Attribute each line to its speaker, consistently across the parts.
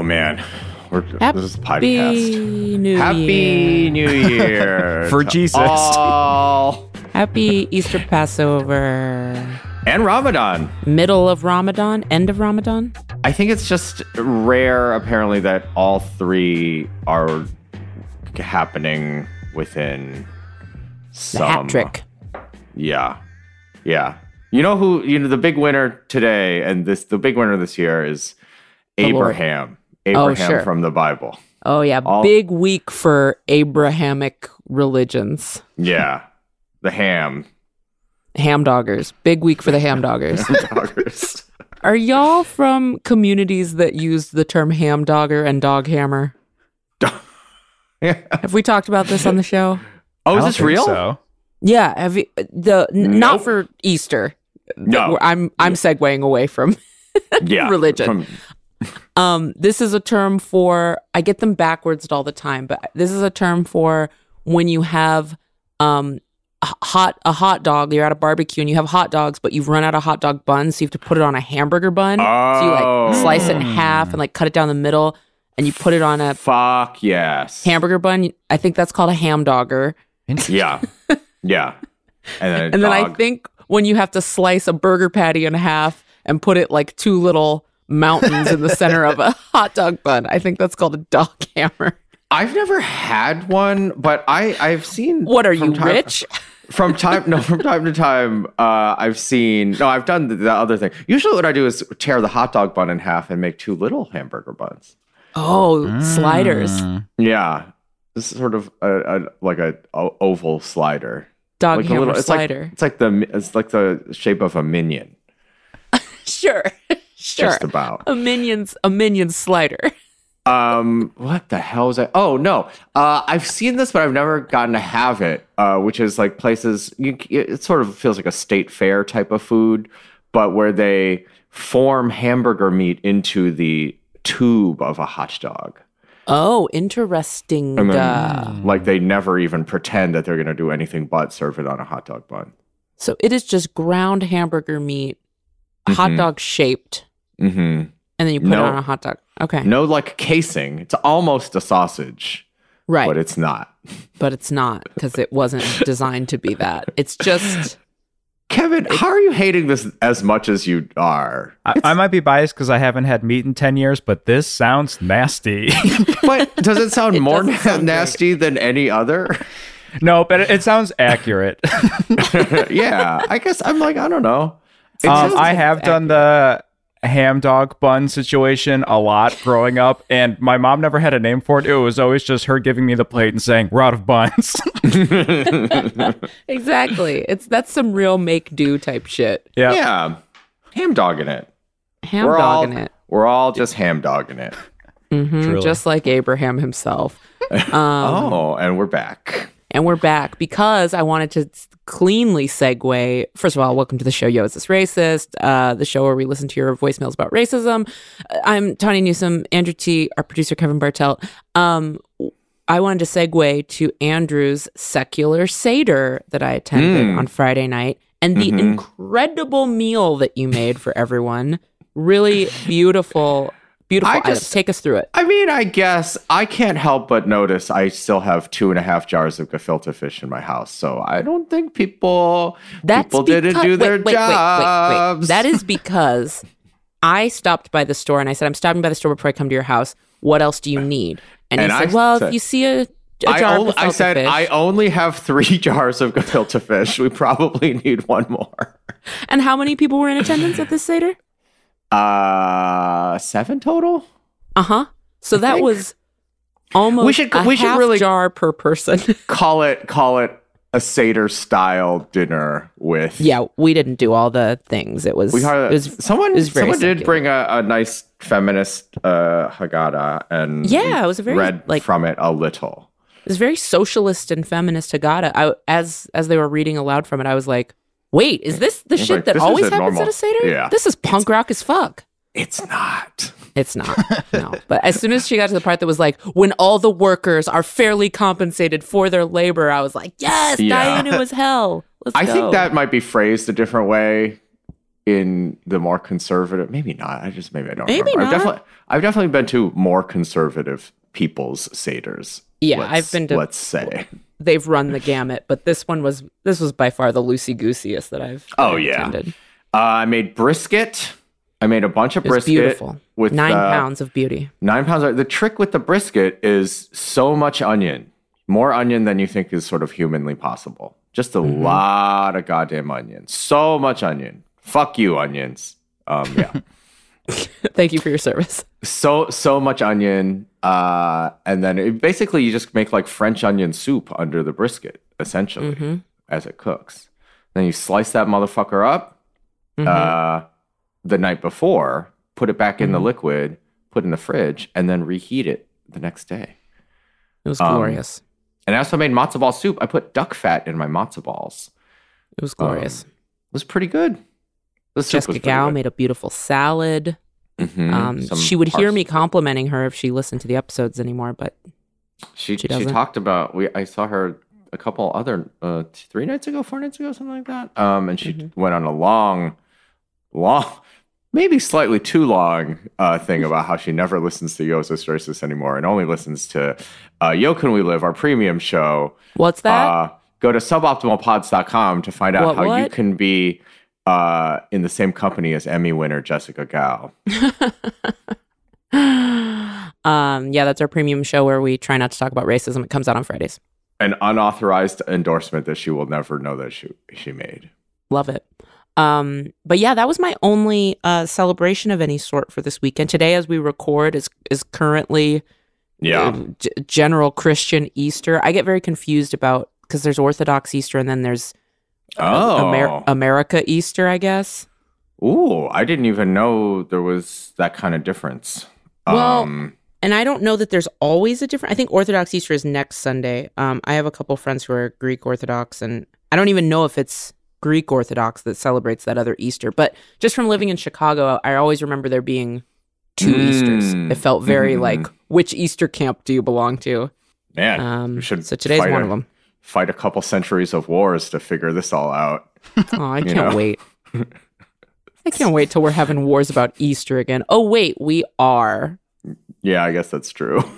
Speaker 1: Oh man, We're,
Speaker 2: Happy
Speaker 1: this is a podcast.
Speaker 2: New
Speaker 1: Happy
Speaker 2: Year.
Speaker 1: New Year
Speaker 3: For Jesus.
Speaker 1: all.
Speaker 2: Happy Easter Passover.
Speaker 1: and Ramadan.
Speaker 2: Middle of Ramadan, end of Ramadan.
Speaker 1: I think it's just rare, apparently, that all three are happening within
Speaker 2: The
Speaker 1: some
Speaker 2: hat trick.
Speaker 1: Yeah, yeah. You know who? You know the big winner today, and this the big winner this year is
Speaker 2: The Lord. Oh,
Speaker 1: Abraham.
Speaker 2: Oh, sure.
Speaker 1: from the Bible.
Speaker 2: Oh yeah,
Speaker 1: All-
Speaker 2: big week for Abrahamic religions.
Speaker 1: Yeah, the ham
Speaker 2: Ham doggers. Big week for the ham doggers.
Speaker 1: doggers.
Speaker 2: Are y'all from communities that use the term ham dogger and dog hammer?
Speaker 1: Yeah.
Speaker 2: Have we talked about this on the show?
Speaker 1: Oh, is this real?
Speaker 3: So.
Speaker 2: Yeah, have you, the n- not for Easter.
Speaker 1: No.
Speaker 2: I'm I'm segueing away from
Speaker 1: Yeah,
Speaker 2: religion.
Speaker 1: from-
Speaker 2: Um, this is a term for I get them backwards all the time, but this is a term for when you have um a hot a hot dog. You're at a barbecue and you have hot dogs, but you've run out of hot dog buns, so you have to put it on a hamburger bun. Oh. So you
Speaker 1: Oh.
Speaker 2: like slice it in half and like cut it down the middle, and you put it on a
Speaker 1: Fuck yes.
Speaker 2: hamburger bun. I think that's called a ham dogger.
Speaker 1: Yeah, yeah. And then,
Speaker 2: And then I think when you have to slice a burger patty in half and put it like two little mountains in the center of a hot dog bun, I think that's called a dog hammer.
Speaker 1: I've never had one, but I I've seen.
Speaker 2: What are you
Speaker 1: time-
Speaker 2: rich?
Speaker 1: From time no, from time to time, uh, I've seen. No, I've done the, the other thing. Usually, what I do is tear the hot dog bun in half and make two little hamburger buns.
Speaker 2: Oh, sliders.
Speaker 3: Mm.
Speaker 1: Yeah, this is sort of a, a like a, o- oval slider.
Speaker 2: Dog
Speaker 1: like
Speaker 2: hammer
Speaker 1: it's
Speaker 2: slider.
Speaker 1: Like, it's like the it's like the shape of a minion,
Speaker 2: sure. Sure.
Speaker 1: just about.
Speaker 2: a minions a minion slider.
Speaker 1: Um, what the hell is that? Oh no, uh, I've seen this, but I've never gotten to have it. Uh, which is like places. You, it sort of feels like a state fair type of food, but where they form hamburger meat into the tube of a hot dog.
Speaker 2: Oh, interesting.
Speaker 1: And then, like they never even pretend that they're going to do anything but serve it on a hot dog bun.
Speaker 2: so it is just ground hamburger meat, hot
Speaker 1: Mhm.
Speaker 2: dog shaped,
Speaker 1: Mm-hmm.
Speaker 2: and then you put
Speaker 1: No.
Speaker 2: it on a hot dog. Okay.
Speaker 1: No, like casing. It's almost a sausage,
Speaker 2: right.
Speaker 1: but it's not.
Speaker 2: but it's not because it wasn't designed to be that. It's just
Speaker 1: Kevin, how are you hating this as much as you are?
Speaker 3: I, I might be biased because I haven't had meat in 10 years, but this sounds nasty.
Speaker 1: But does it sound
Speaker 2: It
Speaker 1: more na-
Speaker 2: sound great.
Speaker 1: nasty than any other?
Speaker 3: no, but it, it sounds accurate.
Speaker 1: yeah, I guess I'm like I don't know.
Speaker 3: Um, I have done the ham dog bun situation a lot growing up, and my mom never had a name for it. It was always just her giving me the plate and saying, We're out of buns.
Speaker 2: exactly. It's that's some real make do type shit.
Speaker 3: yeah.
Speaker 1: yeah, ham dogging it.
Speaker 2: Ham
Speaker 1: we're all
Speaker 2: dogging it.
Speaker 1: we're all just ham dogging it.
Speaker 2: Mhm, just like Abraham himself. Um,
Speaker 1: oh, and we're back.
Speaker 2: And we're back because I wanted to cleanly segue. First of all, welcome to the show, Yo, Is This Racist? Uh, the show where we listen to your voicemails about racism. Uh, I'm Tawny Newsome, Andrew T., our producer, Kevin Bartelt. Um, I wanted to segue to Andrew's secular Seder that I attended
Speaker 1: Mm.
Speaker 2: on Friday night and the
Speaker 1: Mhm.
Speaker 2: incredible meal that you made for everyone. Really beautiful, beautiful
Speaker 1: I just-
Speaker 2: Take us through it.
Speaker 1: I mean, I guess I can't help but notice I still have two and a half jars of gefilte fish in my house. So I don't think people
Speaker 2: That's
Speaker 1: people didn't do
Speaker 2: wait,
Speaker 1: their
Speaker 2: wait,
Speaker 1: jobs.
Speaker 2: wait. That is because I stopped by the store and I said, I'm stopping by the store before I come to your house. What else do you need? And,
Speaker 1: And
Speaker 2: he
Speaker 1: I
Speaker 2: said, Well,
Speaker 1: said-
Speaker 2: if you see a,
Speaker 1: I,
Speaker 2: jar
Speaker 1: only,
Speaker 2: of
Speaker 1: I said
Speaker 2: fish,
Speaker 1: I only have three jars of gefilte fish. We probably need one more.
Speaker 2: and how many people were in attendance at this Seder?
Speaker 1: Uh, seven total.
Speaker 2: Uh huh. So
Speaker 1: I
Speaker 2: that
Speaker 1: think-
Speaker 2: was almost
Speaker 1: We should-
Speaker 2: a
Speaker 1: we should really-
Speaker 2: jar per person.
Speaker 1: Call it call it a seder style dinner with.
Speaker 2: yeah, we didn't do all the things. It was,
Speaker 1: We had,
Speaker 2: it was
Speaker 1: someone.
Speaker 2: it was
Speaker 1: someone did bring a, a nice feminist uh, Haggadah, and
Speaker 2: Yeah, it was a very,
Speaker 1: read
Speaker 2: like-
Speaker 1: from it a little.
Speaker 2: It was very socialist and feminist Haggadah. I, as as they were reading aloud from it, I was like, "Wait, is this the shit
Speaker 1: like,
Speaker 2: that always happens
Speaker 1: normal.
Speaker 2: at a seder?
Speaker 1: Yeah.
Speaker 2: this is punk rock as fuck."
Speaker 1: It's not.
Speaker 2: It's not. no. But as soon as she got to the part that was like, when all the workers are fairly compensated for their labor, I was like, yes,
Speaker 1: Yeah.
Speaker 2: Dayenu was hell. Let's
Speaker 1: I
Speaker 2: go.
Speaker 1: think that might be phrased a different way. in the more conservative. Maybe not. I just maybe I don't.
Speaker 2: Maybe
Speaker 1: remember. I've
Speaker 2: not.
Speaker 1: definitely I've definitely been to more conservative people's seders.
Speaker 2: Yeah,
Speaker 1: let's-
Speaker 2: I've been to-
Speaker 1: Let's say.
Speaker 2: They've run the gamut, but this one was this was by far the loosey gooseyest that I've
Speaker 1: Oh,
Speaker 2: I've
Speaker 1: yeah.
Speaker 2: attended.
Speaker 1: Uh, I made brisket. I made a bunch of brisket
Speaker 2: beautiful.
Speaker 1: with
Speaker 2: Nine
Speaker 1: uh,
Speaker 2: pounds of beauty.
Speaker 1: Nine pounds. Of, The trick with the brisket is so much onion, more onion than you think is sort of humanly possible. Just a
Speaker 2: Mm-hmm.
Speaker 1: lot of goddamn onion. So much onion. Fuck you, onions. Um, yeah.
Speaker 2: Thank you for your service.
Speaker 1: so so much onion. Uh, and then it, basically you just make like French onion soup under the brisket, essentially,
Speaker 2: Mm-hmm.
Speaker 1: as it cooks. Then you slice that motherfucker up
Speaker 2: Mm-hmm.
Speaker 1: uh, the night before, put it back in the
Speaker 2: Mhm.
Speaker 1: liquid, put it in the fridge, and then reheat it the next day.
Speaker 2: It was
Speaker 1: um,
Speaker 2: glorious.
Speaker 1: And I also made matzo ball soup. I put duck fat in my matzo balls.
Speaker 2: It was glorious.
Speaker 1: It was pretty good. The
Speaker 2: Jessica Gao made a beautiful salad.
Speaker 1: Mhm.
Speaker 2: Um, she would hear me complimenting her if she listened to the episodes anymore, but
Speaker 1: She
Speaker 2: she
Speaker 1: she, talked about we. I saw her a couple other uh, three nights ago, four nights ago, something like that. Um, and she
Speaker 2: Mhm.
Speaker 1: went on a long, long, maybe slightly too long uh, thing about how she never listens to Yosis Racist anymore and only listens to uh, Yo Can We Live, our premium show.
Speaker 2: what's that?
Speaker 1: Uh, go to suboptimalpods.com to find out
Speaker 2: What,
Speaker 1: how you can be uh, in the same company as Emmy winner Jessica Gao.
Speaker 2: um, yeah, that's our premium show where we try not to talk about racism. It comes out on Fridays.
Speaker 1: An unauthorized endorsement that she will never know that she she made.
Speaker 2: Love it. Um, but yeah, that was my only uh, celebration of any sort for this weekend. Today, as we record, is is currently
Speaker 1: Yeah.
Speaker 2: uh, g- general Christian Easter. I get very confused about because there's Orthodox Easter and then there's
Speaker 1: Oh.
Speaker 2: Amer- America Easter, I guess.
Speaker 1: Ooh, I didn't even know there was that kind of difference.
Speaker 2: Well,
Speaker 1: um,
Speaker 2: And I don't know that there's always a different. I think Orthodox Easter is next Sunday. Um, I have a couple friends who are Greek Orthodox, and I don't even know if it's Greek Orthodox that celebrates that other Easter. But just from living in Chicago, I always remember there being two
Speaker 1: Mm.
Speaker 2: Easters. It felt very
Speaker 1: Mhm.
Speaker 2: like which Easter camp do you belong to?
Speaker 1: man,
Speaker 2: Um,
Speaker 1: should
Speaker 2: so today's one
Speaker 1: a-
Speaker 2: of them.
Speaker 1: fight a couple centuries of wars to figure this all out.
Speaker 2: Oh, I can't
Speaker 1: know.
Speaker 2: wait. I can't wait till we're having wars about Easter again. Oh wait, we are.
Speaker 1: Yeah, I guess that's true.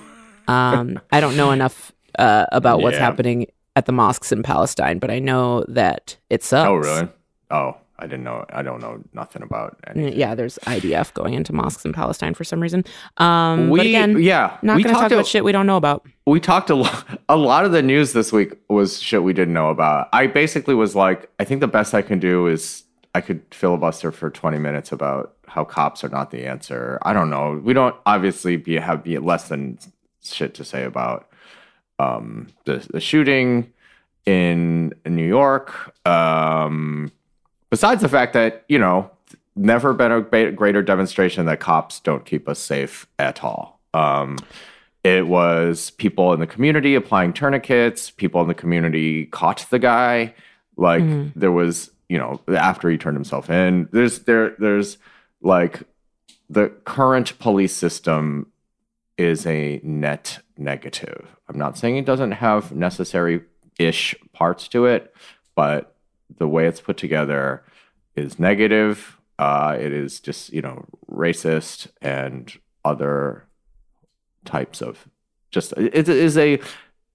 Speaker 2: Um, I don't know enough uh, about what's
Speaker 1: Yeah.
Speaker 2: happening at the mosques in Palestine, but I know that it sucks.
Speaker 1: oh, really? Oh, I didn't know. I don't know nothing about any.
Speaker 2: Mm, Yeah, there's IDF going into mosques in Palestine for some reason. Um,
Speaker 1: we
Speaker 2: but again,
Speaker 1: yeah,
Speaker 2: not going to talk about shit we don't know about.
Speaker 1: we talked a lot. A lot of the news this week was shit we didn't know about. I basically was like, I think the best I can do is I could filibuster for 20 minutes about how cops are not the answer. I don't know. We don't obviously be have be less than shit to say about um, the the shooting in New York. Um, besides the fact that you know, never been a greater demonstration that cops don't keep us safe at all. Um, it was people in the community applying tourniquets. People in the community caught the guy. Like
Speaker 2: Mhm.
Speaker 1: there was, you know, after he turned himself in. There's there there's like the current police system is a net negative. I'm not saying it doesn't have necessary ish parts to it, but the way it's put together is negative. Uh, it is just you know racist and other types of just it is a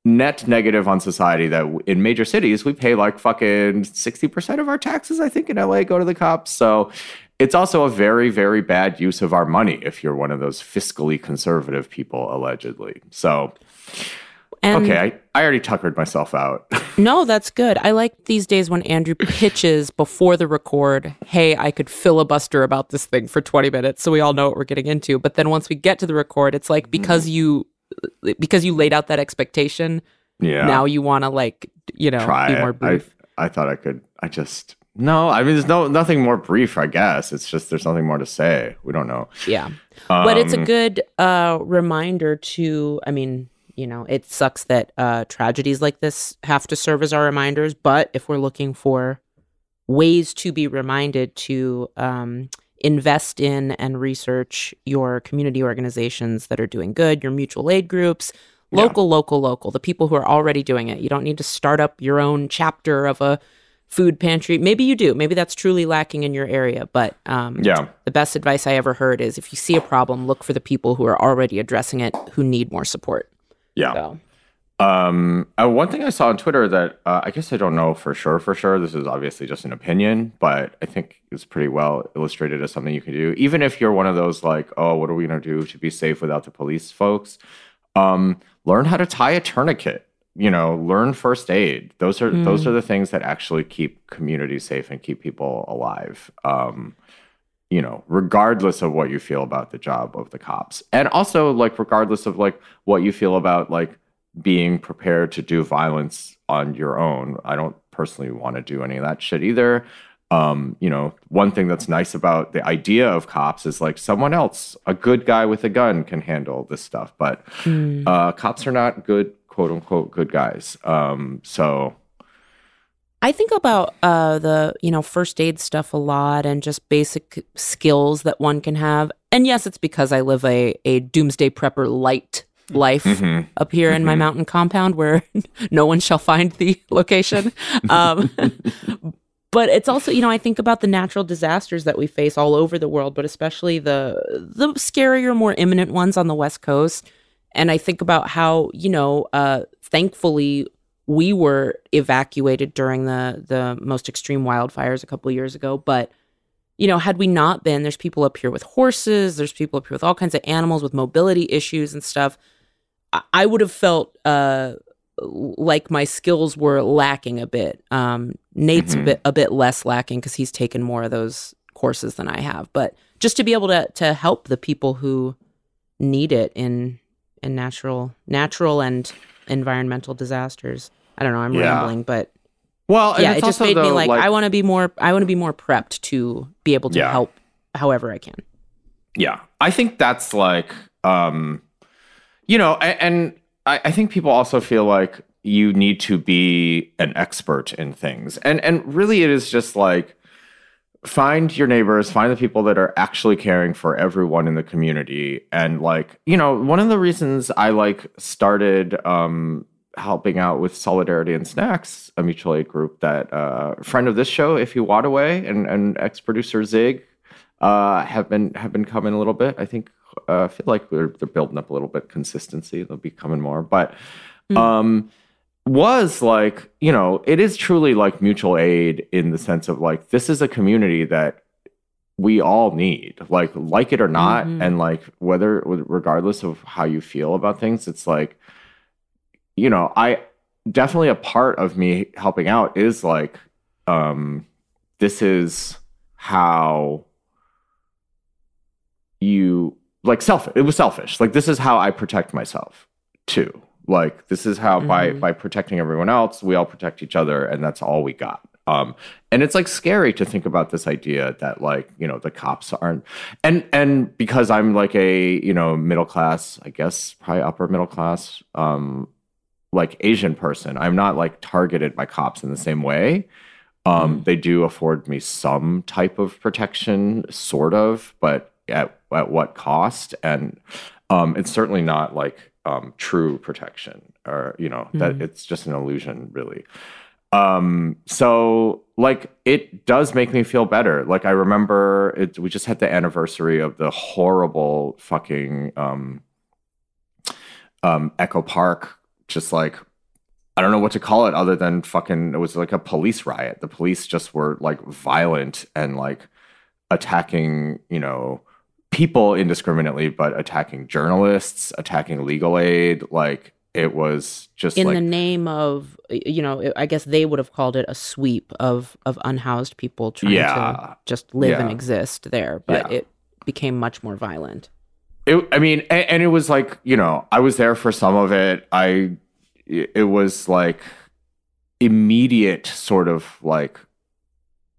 Speaker 1: net negative on society that in major cities we pay like fucking 60% of our taxes i think in la go to the cops so it's also a very very bad use of our money if you're one of those fiscally conservative people allegedly so
Speaker 2: And
Speaker 1: okay I, I already tuckered myself out
Speaker 2: no, that's good. I like these days when Andrew pitches before the record, hey, I could filibuster about this thing for 20 minutes so we all know what we're getting into. But then once we get to the record, it's like mm-hmm. because you because you laid out that expectation,
Speaker 1: yeah
Speaker 2: now you want to like, you know,
Speaker 1: try
Speaker 2: be more
Speaker 1: I,
Speaker 2: brief.
Speaker 1: I thought i could i just no i mean there's no nothing more brief i guess it's just there's nothing more to say we don't know
Speaker 2: yeah. but it's a
Speaker 1: Um,
Speaker 2: good uh, reminder to i mean you know it sucks that uh, tragedies like this have to serve as our reminders but if we're looking for ways to be reminded to um, invest in and research your community organizations that are doing good your mutual aid groups
Speaker 1: Yeah.
Speaker 2: local local local the people who are already doing it you don't need to start up your own chapter of a food pantry. Maybe you do. Maybe that's truly lacking in your area. But um,
Speaker 1: Yeah.
Speaker 2: the best advice I ever heard is if you see a problem, look for the people who are already addressing it who need more support.
Speaker 1: Yeah.
Speaker 2: So
Speaker 1: Um, uh, one thing I saw on Twitter that uh, I guess I don't know for sure, for sure. This is obviously just an opinion, but I think it's pretty well illustrated as something you can do. Even if you're one of those like, oh, what are we gonna do to be safe without the police, folks? Um, learn how to tie a tourniquet. You know, learn first aid. Those are those are the things that actually keep communities safe and keep people alive. Um, you know, regardless of what you feel about the job of the cops, and also like regardless of like what you feel about like being prepared to do violence on your own. I don't personally want to do any of that shit either. Um, you know, one thing that's nice about the idea of cops is like someone else, a good guy with a gun, can handle this stuff, but uh, cops are not good, quote unquote, good guys. Um, so
Speaker 2: I think about uh, the you know first aid stuff a lot and just basic skills that one can have. And yes, it's because I live a a doomsday prepper light life
Speaker 1: mhm.
Speaker 2: up here in my mountain compound where no one shall find the location. Um, but it's also you know I think about the natural disasters that we face all over the world, but especially the the scarier, more imminent ones on the west coast. And I think about how you know, uh, thankfully we were evacuated during the the most extreme wildfires a couple of years ago. But you know had we not been there's people up here with horses there's people up here with all kinds of animals with mobility issues and stuff. I, I would have felt uh like my skills were lacking a bit. Um nate's a
Speaker 1: Mhm.
Speaker 2: bit a bit less lacking because he's taken more of those courses than i have. But just to be able to to help the people who need it in in natural natural and environmental disasters. I don't know, I'm
Speaker 1: Yeah.
Speaker 2: rambling, but
Speaker 1: well,
Speaker 2: yeah,
Speaker 1: it's
Speaker 2: it just
Speaker 1: also,
Speaker 2: made me
Speaker 1: though,
Speaker 2: like, I want to be more I want to be more prepped to be able to
Speaker 1: Yeah.
Speaker 2: help however I can.
Speaker 1: Yeah, I think that's like, um, you know, a- and I, I think people also feel like you need to be an expert in things, and and really, it is just like find your neighbors, find the people that are actually caring for everyone in the community, and like, you know, one of the reasons I like started. Um, helping out with solidarity and snacks a mutual aid group that uh friend of this show if you want away and and ex-producer zig uh, have been have been coming a little bit. I think uh, I feel like they're they're building up a little bit consistency. They'll be coming more, but um, was like you know it is truly like mutual aid in the sense of like this is a community that we all need like like it or not
Speaker 2: Mhm.
Speaker 1: and like whether regardless of how you feel about things it's like you know i definitely a part of me helping out is like um this is how you like self it was selfish like this is how i protect myself too like this is how by
Speaker 2: Mhm.
Speaker 1: by protecting everyone else we all protect each other and that's all we got. Um and it's like scary to think about this idea that like you know the cops aren't and and because i'm like a you know middle class i guess probably upper middle class um like asian person i'm not like targeted by cops in the same way. Um they do afford me some type of protection sort of but at at what cost? And um it's certainly not like um true protection or you know that
Speaker 2: Mhm.
Speaker 1: it's just an illusion really. Um so like it does make me feel better. Like i remember it we just had the anniversary of the horrible fucking um um echo park just like i don't know what to call it other than fucking it was like a police riot. The police just were like violent and like attacking you know people indiscriminately but attacking journalists attacking legal aid like it was just
Speaker 2: In
Speaker 1: like
Speaker 2: the name of you know, I guess they would have called it a sweep of of unhoused people trying to just live and exist there, but
Speaker 1: Yeah.
Speaker 2: it became much more violent.
Speaker 1: it, I mean, and, and it was like, you know, I was there for some of it. I, it was like immediate sort of like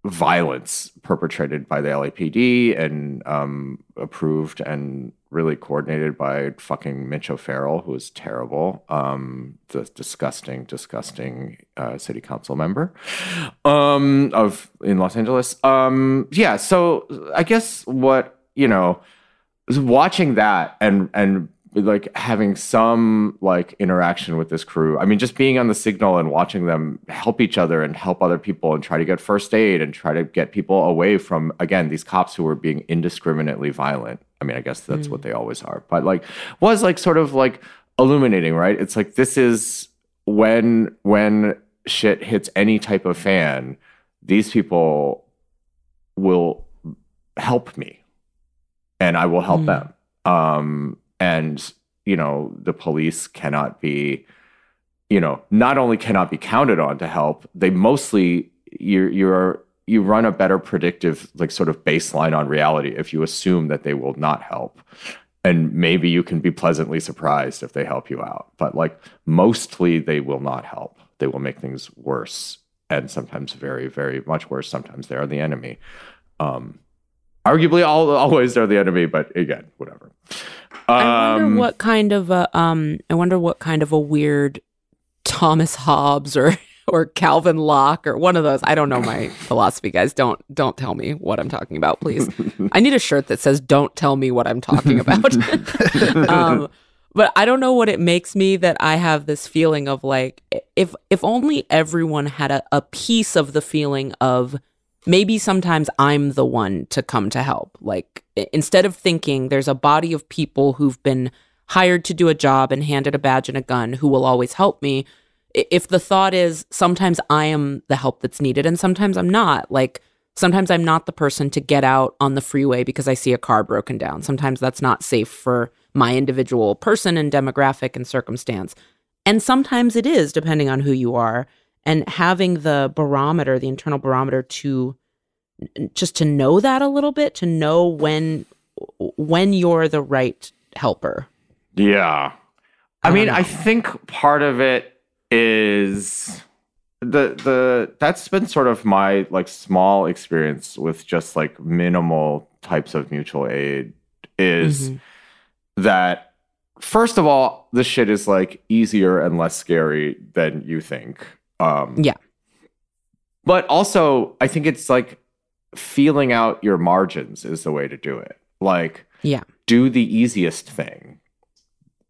Speaker 1: violence perpetrated by the LAPD and um, approved and really coordinated by fucking Mitch O'Farrell, who is terrible, um, the disgusting, disgusting uh, city council member um, of in Los Angeles. Um, yeah, so I guess what you know watching that and and like having some like interaction with this crew. I mean, just being on the signal and watching them help each other and help other people and try to get first aid and try to get people away from again these cops who were being indiscriminately violent. I mean, I guess that's what they always are, but like was like sort of like illuminating, right? It's like this is when when shit hits any type of fan, these people will help me and I will help
Speaker 2: Mm.
Speaker 1: them. Um, and you know, the police cannot be, you know, not only cannot be counted on to help, they mostly you're you're you run a better predictive like sort of baseline on reality if you assume that they will not help. And maybe you can be pleasantly surprised if they help you out. But like mostly they will not help. They will make things worse and sometimes very, very much worse. Sometimes they are the enemy. Um, arguably, all always they're the enemy, but again, whatever.
Speaker 2: I wonder
Speaker 1: Um,
Speaker 2: what kind of a um I wonder what kind of a weird Thomas Hobbes or or Calvin Locke or one of those. I don't know my philosophy, guys. Don't don't tell me what I'm talking about, please. I need a shirt that says "Don't tell me what I'm talking about." um, but I don't know what it makes me that I have this feeling of like if if only everyone had a, a piece of the feeling of maybe sometimes I'm the one to come to help. Like instead of thinking there's a body of people who've been hired to do a job and handed a badge and a gun who will always help me. If the thought is sometimes I am the help that's needed and sometimes I'm not, like sometimes I'm not the person to get out on the freeway because I see a car broken down. Sometimes that's not safe for my individual person and demographic and circumstance. And sometimes it is, depending on who you are. And having the barometer, the internal barometer to just to know that a little bit, to know when when you're the right helper.
Speaker 1: Yeah. I
Speaker 2: I
Speaker 1: mean,
Speaker 2: don't
Speaker 1: I think part of it is the the that's been sort of my like small experience with just like minimal types of mutual aid is
Speaker 2: Mhm.
Speaker 1: that first of all, the shit is like easier and less scary than you think. Um
Speaker 2: Yeah.
Speaker 1: But also, I think it's like feeling out your margins is the way to do it. Like
Speaker 2: Yeah.
Speaker 1: do the easiest thing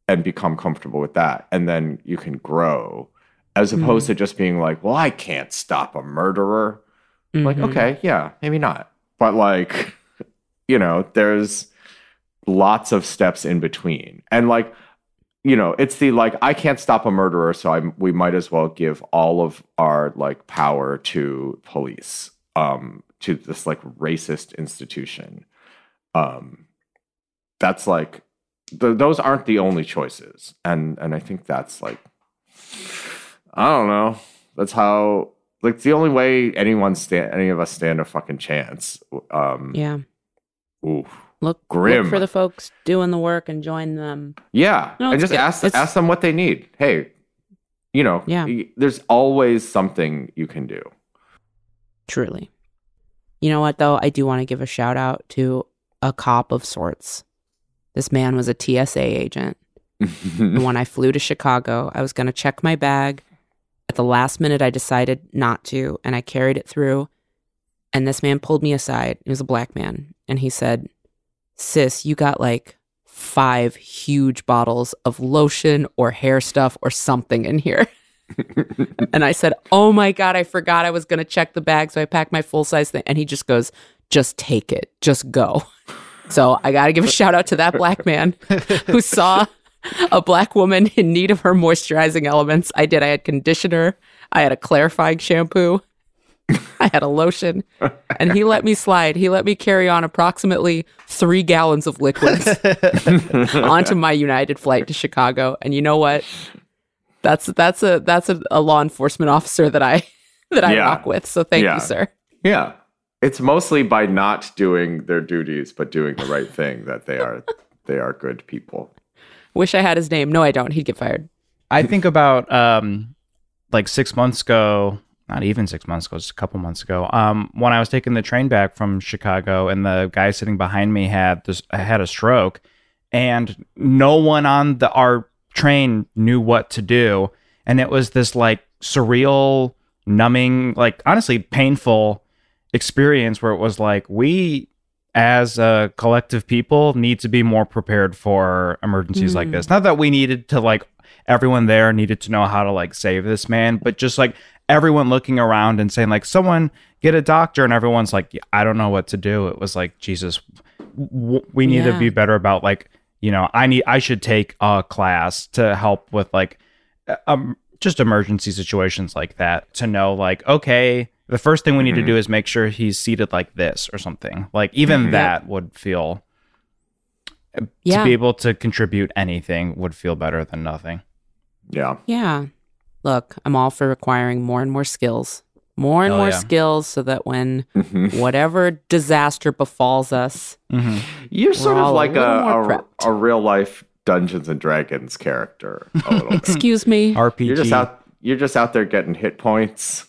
Speaker 1: and become comfortable with that and then you can grow as opposed to just being like well i can't stop a murderer like
Speaker 2: Mhm.
Speaker 1: okay yeah maybe not but like you know there's lots of steps in between and like you know it's the like i can't stop a murderer so i we might as well give all of our like power to police um to this like racist institution um that's like th- those aren't the only choices and and i think that's like i don't know that's how like the only way anyone stand any of us stand a fucking chance um
Speaker 2: Yeah.
Speaker 1: oof.
Speaker 2: Look,
Speaker 1: Grim.
Speaker 2: look for the folks doing the work and join them.
Speaker 1: yeah
Speaker 2: No,
Speaker 1: and just
Speaker 2: good.
Speaker 1: ask
Speaker 2: It's-
Speaker 1: ask them what they need hey you know
Speaker 2: Yeah.
Speaker 1: there's always something you can do
Speaker 2: Truly. You know what, though? I do want to give a shout out to a cop of sorts. This man was a TSA agent. And when I flew to Chicago, I was going to check my bag. At the last minute, I decided not to, and I carried it through. And this man pulled me aside. He was a black man. And he said, Sis, you got like five huge bottles of lotion or hair stuff or something in here. and I said, Oh my God, I forgot I was going to check the bag. So I packed my full size thing. And he just goes, Just take it, just go. So I got to give a shout out to that black man who saw a black woman in need of her moisturizing elements. I did. I had conditioner, I had a clarifying shampoo, I had a lotion, and he let me slide. He let me carry on approximately three gallons of liquids onto my United flight to Chicago. And you know what? That's that's a that's a, a law enforcement officer that I that I
Speaker 1: Yeah.
Speaker 2: rock with. So thank
Speaker 1: Yeah.
Speaker 2: you, sir.
Speaker 1: yeah it's mostly by not doing their duties but doing the right thing that they are they are good people
Speaker 2: Wish I had his name. No, I don't. He'd get fired.
Speaker 3: I think about um, like six months ago, not even six months ago, just a couple months ago, um, when I was taking the train back from Chicago, and the guy sitting behind me had this had a stroke, and no one on the our train knew what to do, and it was this like surreal, numbing, like honestly painful experience where it was like we as a collective people need to be more prepared for emergencies like this. Not that we needed to like everyone there needed to know how to like save this man, but just like everyone looking around and saying like someone get a doctor and everyone's like I don't know what to do. It was like Jesus w- we need to be better about like you know I need I should take a class to help with like um just emergency situations like that to know like okay the first thing we need to do is make sure he's seated like this or something like even that would feel
Speaker 2: Yeah.
Speaker 3: to be able to contribute anything would feel better than nothing
Speaker 1: Yeah.
Speaker 2: Yeah. Look, I'm all for requiring more and more skills, more and
Speaker 3: Hell
Speaker 2: more
Speaker 3: yeah.
Speaker 2: skills so that when
Speaker 1: Mhm.
Speaker 2: whatever disaster befalls us,
Speaker 3: mm-hmm.
Speaker 1: You're sort of like a,
Speaker 2: little
Speaker 1: a, a real life Dungeons and Dragons character. A little
Speaker 2: excuse me,
Speaker 3: rpg
Speaker 1: You're just out. You're just out there getting hit points,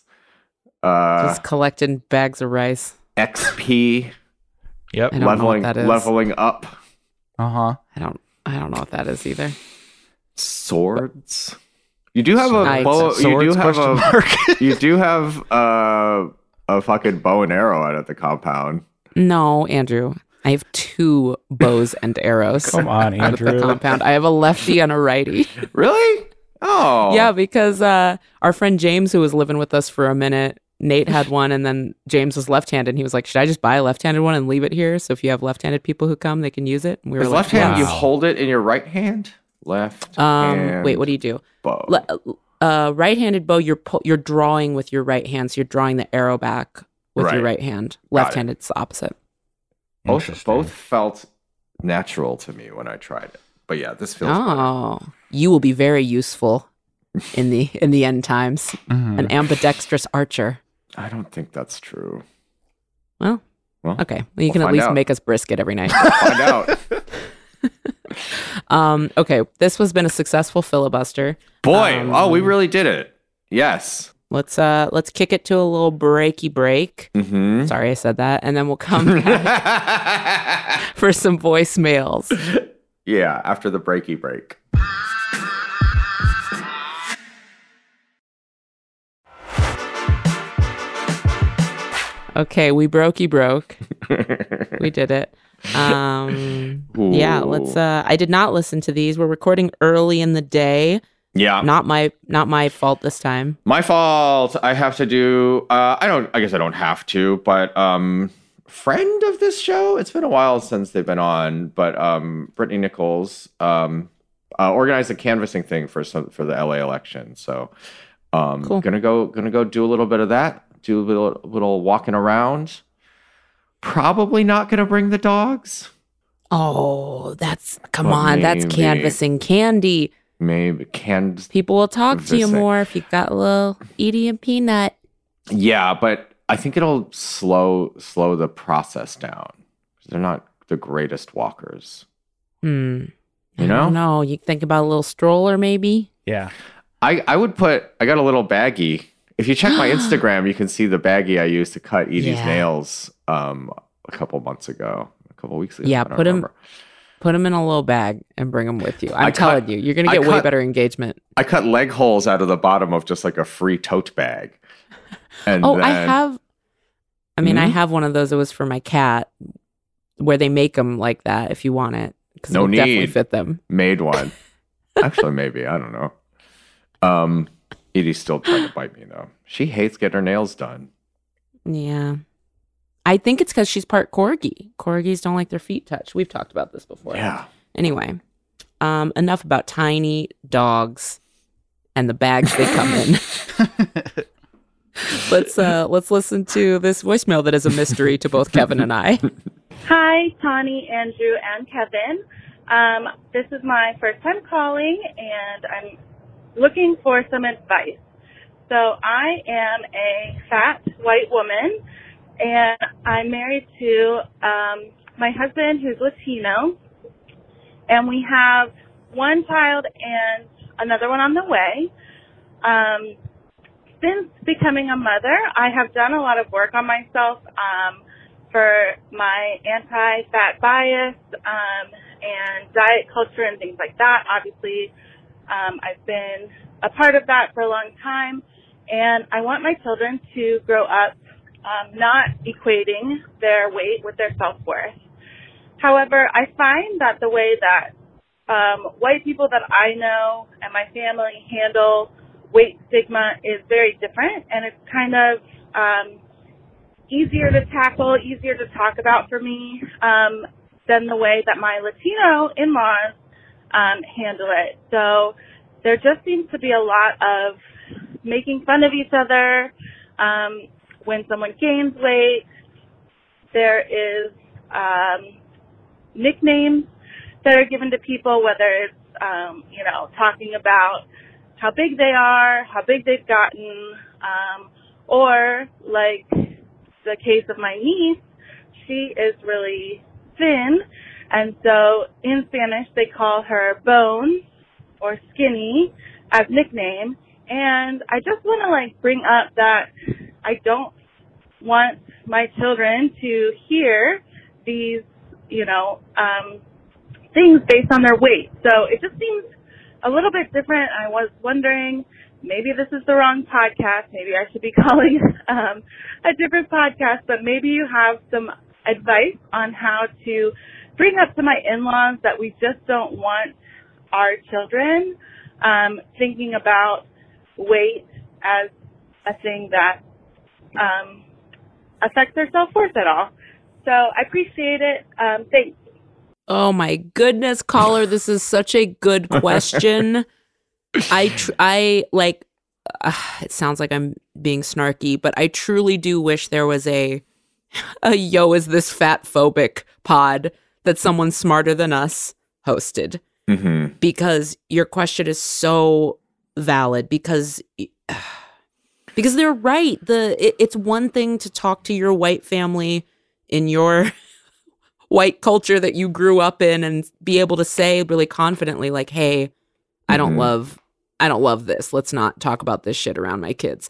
Speaker 1: uh,
Speaker 2: just collecting bags of rice.
Speaker 1: XP,
Speaker 3: yep
Speaker 2: I don't know what
Speaker 1: leveling,
Speaker 2: that is.
Speaker 1: leveling up,
Speaker 3: uh-huh
Speaker 2: I don't I don't know what that is either.
Speaker 1: swords. You do have a
Speaker 2: Nice.
Speaker 1: bow. You do have a. You do have uh, a fucking bow and arrow out at the compound.
Speaker 2: No, Andrew. I have two bows and arrows.
Speaker 3: Come on,
Speaker 2: out of the
Speaker 3: Andrew.
Speaker 2: compound. I have a lefty and a righty.
Speaker 1: Really? Oh,
Speaker 2: Yeah, because uh, our friend James, who was living with us for a minute, Nate had one, and then James was left-handed. And he was like, "Should I just buy a left-handed one and leave it here? So if you have left-handed people who come, they can use it." And we were
Speaker 1: Is
Speaker 2: like,
Speaker 1: left hand, you hold it in your right hand. Left.
Speaker 2: Um,
Speaker 1: hand
Speaker 2: wait, what do you do?
Speaker 1: bow.
Speaker 2: Le- uh, right-handed bow, you're pu- you're drawing with your right hand, so you're drawing the arrow back with your
Speaker 1: Right.
Speaker 2: right hand. Left-handed, it's the opposite.
Speaker 1: both both felt natural to me when I tried it. But yeah, this feels. better.
Speaker 2: Oh, you will be very useful in the in the end times.
Speaker 3: Mhm.
Speaker 2: An ambidextrous archer.
Speaker 1: I don't think that's true.
Speaker 2: Well,
Speaker 1: Well,
Speaker 2: okay. Well, you
Speaker 1: we'll
Speaker 2: can at least
Speaker 1: out.
Speaker 2: make us brisket every night.
Speaker 1: Find out.
Speaker 2: um, okay, this has been a successful filibuster.
Speaker 1: Boy,
Speaker 2: Um,
Speaker 1: oh, we really did it. Yes.
Speaker 2: Let's uh let's kick it to a little breaky break.
Speaker 1: Mm-hmm.
Speaker 2: Sorry, I said that, and then we'll come back for some voicemails.
Speaker 1: yeah, after the breaky break.
Speaker 2: Okay, we brokey broke. we did it. Um, yeah, let's. Uh, I did not listen to these. We're recording early in the day.
Speaker 1: Yeah.
Speaker 2: Not my not my fault this time.
Speaker 1: My fault. I have to do. Uh, I don't. I guess I don't have to. But um, friend of this show. It's been a while since they've been on. But um, Brittani Nichols um, uh, organized a canvassing thing for some for the LA election. So um,
Speaker 2: Cool.
Speaker 1: gonna go gonna go do a little bit of that. Do a little little walking around. Probably not gonna bring the dogs.
Speaker 2: Oh, that's come
Speaker 1: Well,
Speaker 2: on. That's canvassing candy.
Speaker 1: Maybe can.
Speaker 2: People will talk to you more if you got a little Edie and Peanut.
Speaker 1: Yeah, but I think it'll slow slow the process down. They're not the greatest walkers.
Speaker 2: Hmm.
Speaker 1: You know?
Speaker 2: don't. You think about a little stroller, maybe.
Speaker 3: yeah
Speaker 1: I, I would put I got a little baggie. If you check my Instagram, you can see the baggie I used to cut Edie's
Speaker 2: Yeah.
Speaker 1: nails um a couple months ago, a couple weeks ago.
Speaker 2: Yeah, put 'em-
Speaker 1: remember.
Speaker 2: Put them in a little bag and bring them with you. I'm telling
Speaker 1: cut-
Speaker 2: you, you're gonna
Speaker 1: I
Speaker 2: get way better engagement.
Speaker 1: I cut leg holes out of the bottom of just like a free tote bag. And
Speaker 2: Oh, I have. I mean, I
Speaker 1: Hmm?
Speaker 2: have one of those. It was for my cat, where they make them like that if you want it, because
Speaker 1: No
Speaker 2: it'll definitely fit them.
Speaker 1: made one. Actually, maybe I don't know. Um, Edie's still trying to bite me though. She hates getting her nails done.
Speaker 2: Yeah, I think it's because she's part corgi. Corgis don't like their feet touched. We've talked about this before.
Speaker 1: Yeah.
Speaker 2: Anyway, um, enough about tiny dogs and the bags they come in. let's uh, let's listen to this voicemail that is a mystery to both Kevin and I.
Speaker 4: Hi, Tawny, Andrew, and Kevin. Um, this is my first time calling, and I'm looking for some advice. So I am a fat white woman, and I'm married to um, my husband who's Latino, and we have one child and another one on the way. Um, since becoming a mother, I have done a lot of work on myself. Um, for my anti-fat bias um, and diet culture and things like that. Obviously, um, I've been a part of that for a long time, and I want my children to grow up um, not equating their weight with their self worth. However, I find that the way that um, white people that I know and my family handle weight stigma is very different, and it's kind of um, easier to tackle, easier to talk about for me um, than the way that my Latino in-laws um, handle it. So there just seems to be a lot of making fun of each other um, when someone gains weight. There is um, nicknames that are given to people, whether it's um, you know talking about how big they are, how big they've gotten, um, or like the case of my niece, she is really thin, and so in Spanish they call her Bones or Skinny as nickname. And I just want to like bring up that I don't want my children to hear these, you know, um, things based on their weight. So it just seems a little bit different. I was wondering maybe this is the wrong podcast. Maybe I should be calling um, a different podcast, but maybe you have some advice on how to bring up to my in-laws that we just don't want our children um, thinking about weight as a thing that um, affects their self-worth at all. So I appreciate it. Um, thanks.
Speaker 2: Oh my goodness, caller, this is such a good question. I tr- I like uh, it sounds like I'm being snarky, but I truly do wish there was a a yo is this fat phobic pod that someone smarter than us hosted
Speaker 1: Mm-hmm.
Speaker 2: because your question is so valid because because they're right the it, it's one thing to talk to your white family in your white culture that you grew up in and be able to say really confidently like hey i don't
Speaker 1: Mhm.
Speaker 2: love i don't love this let's not talk about this shit around my kids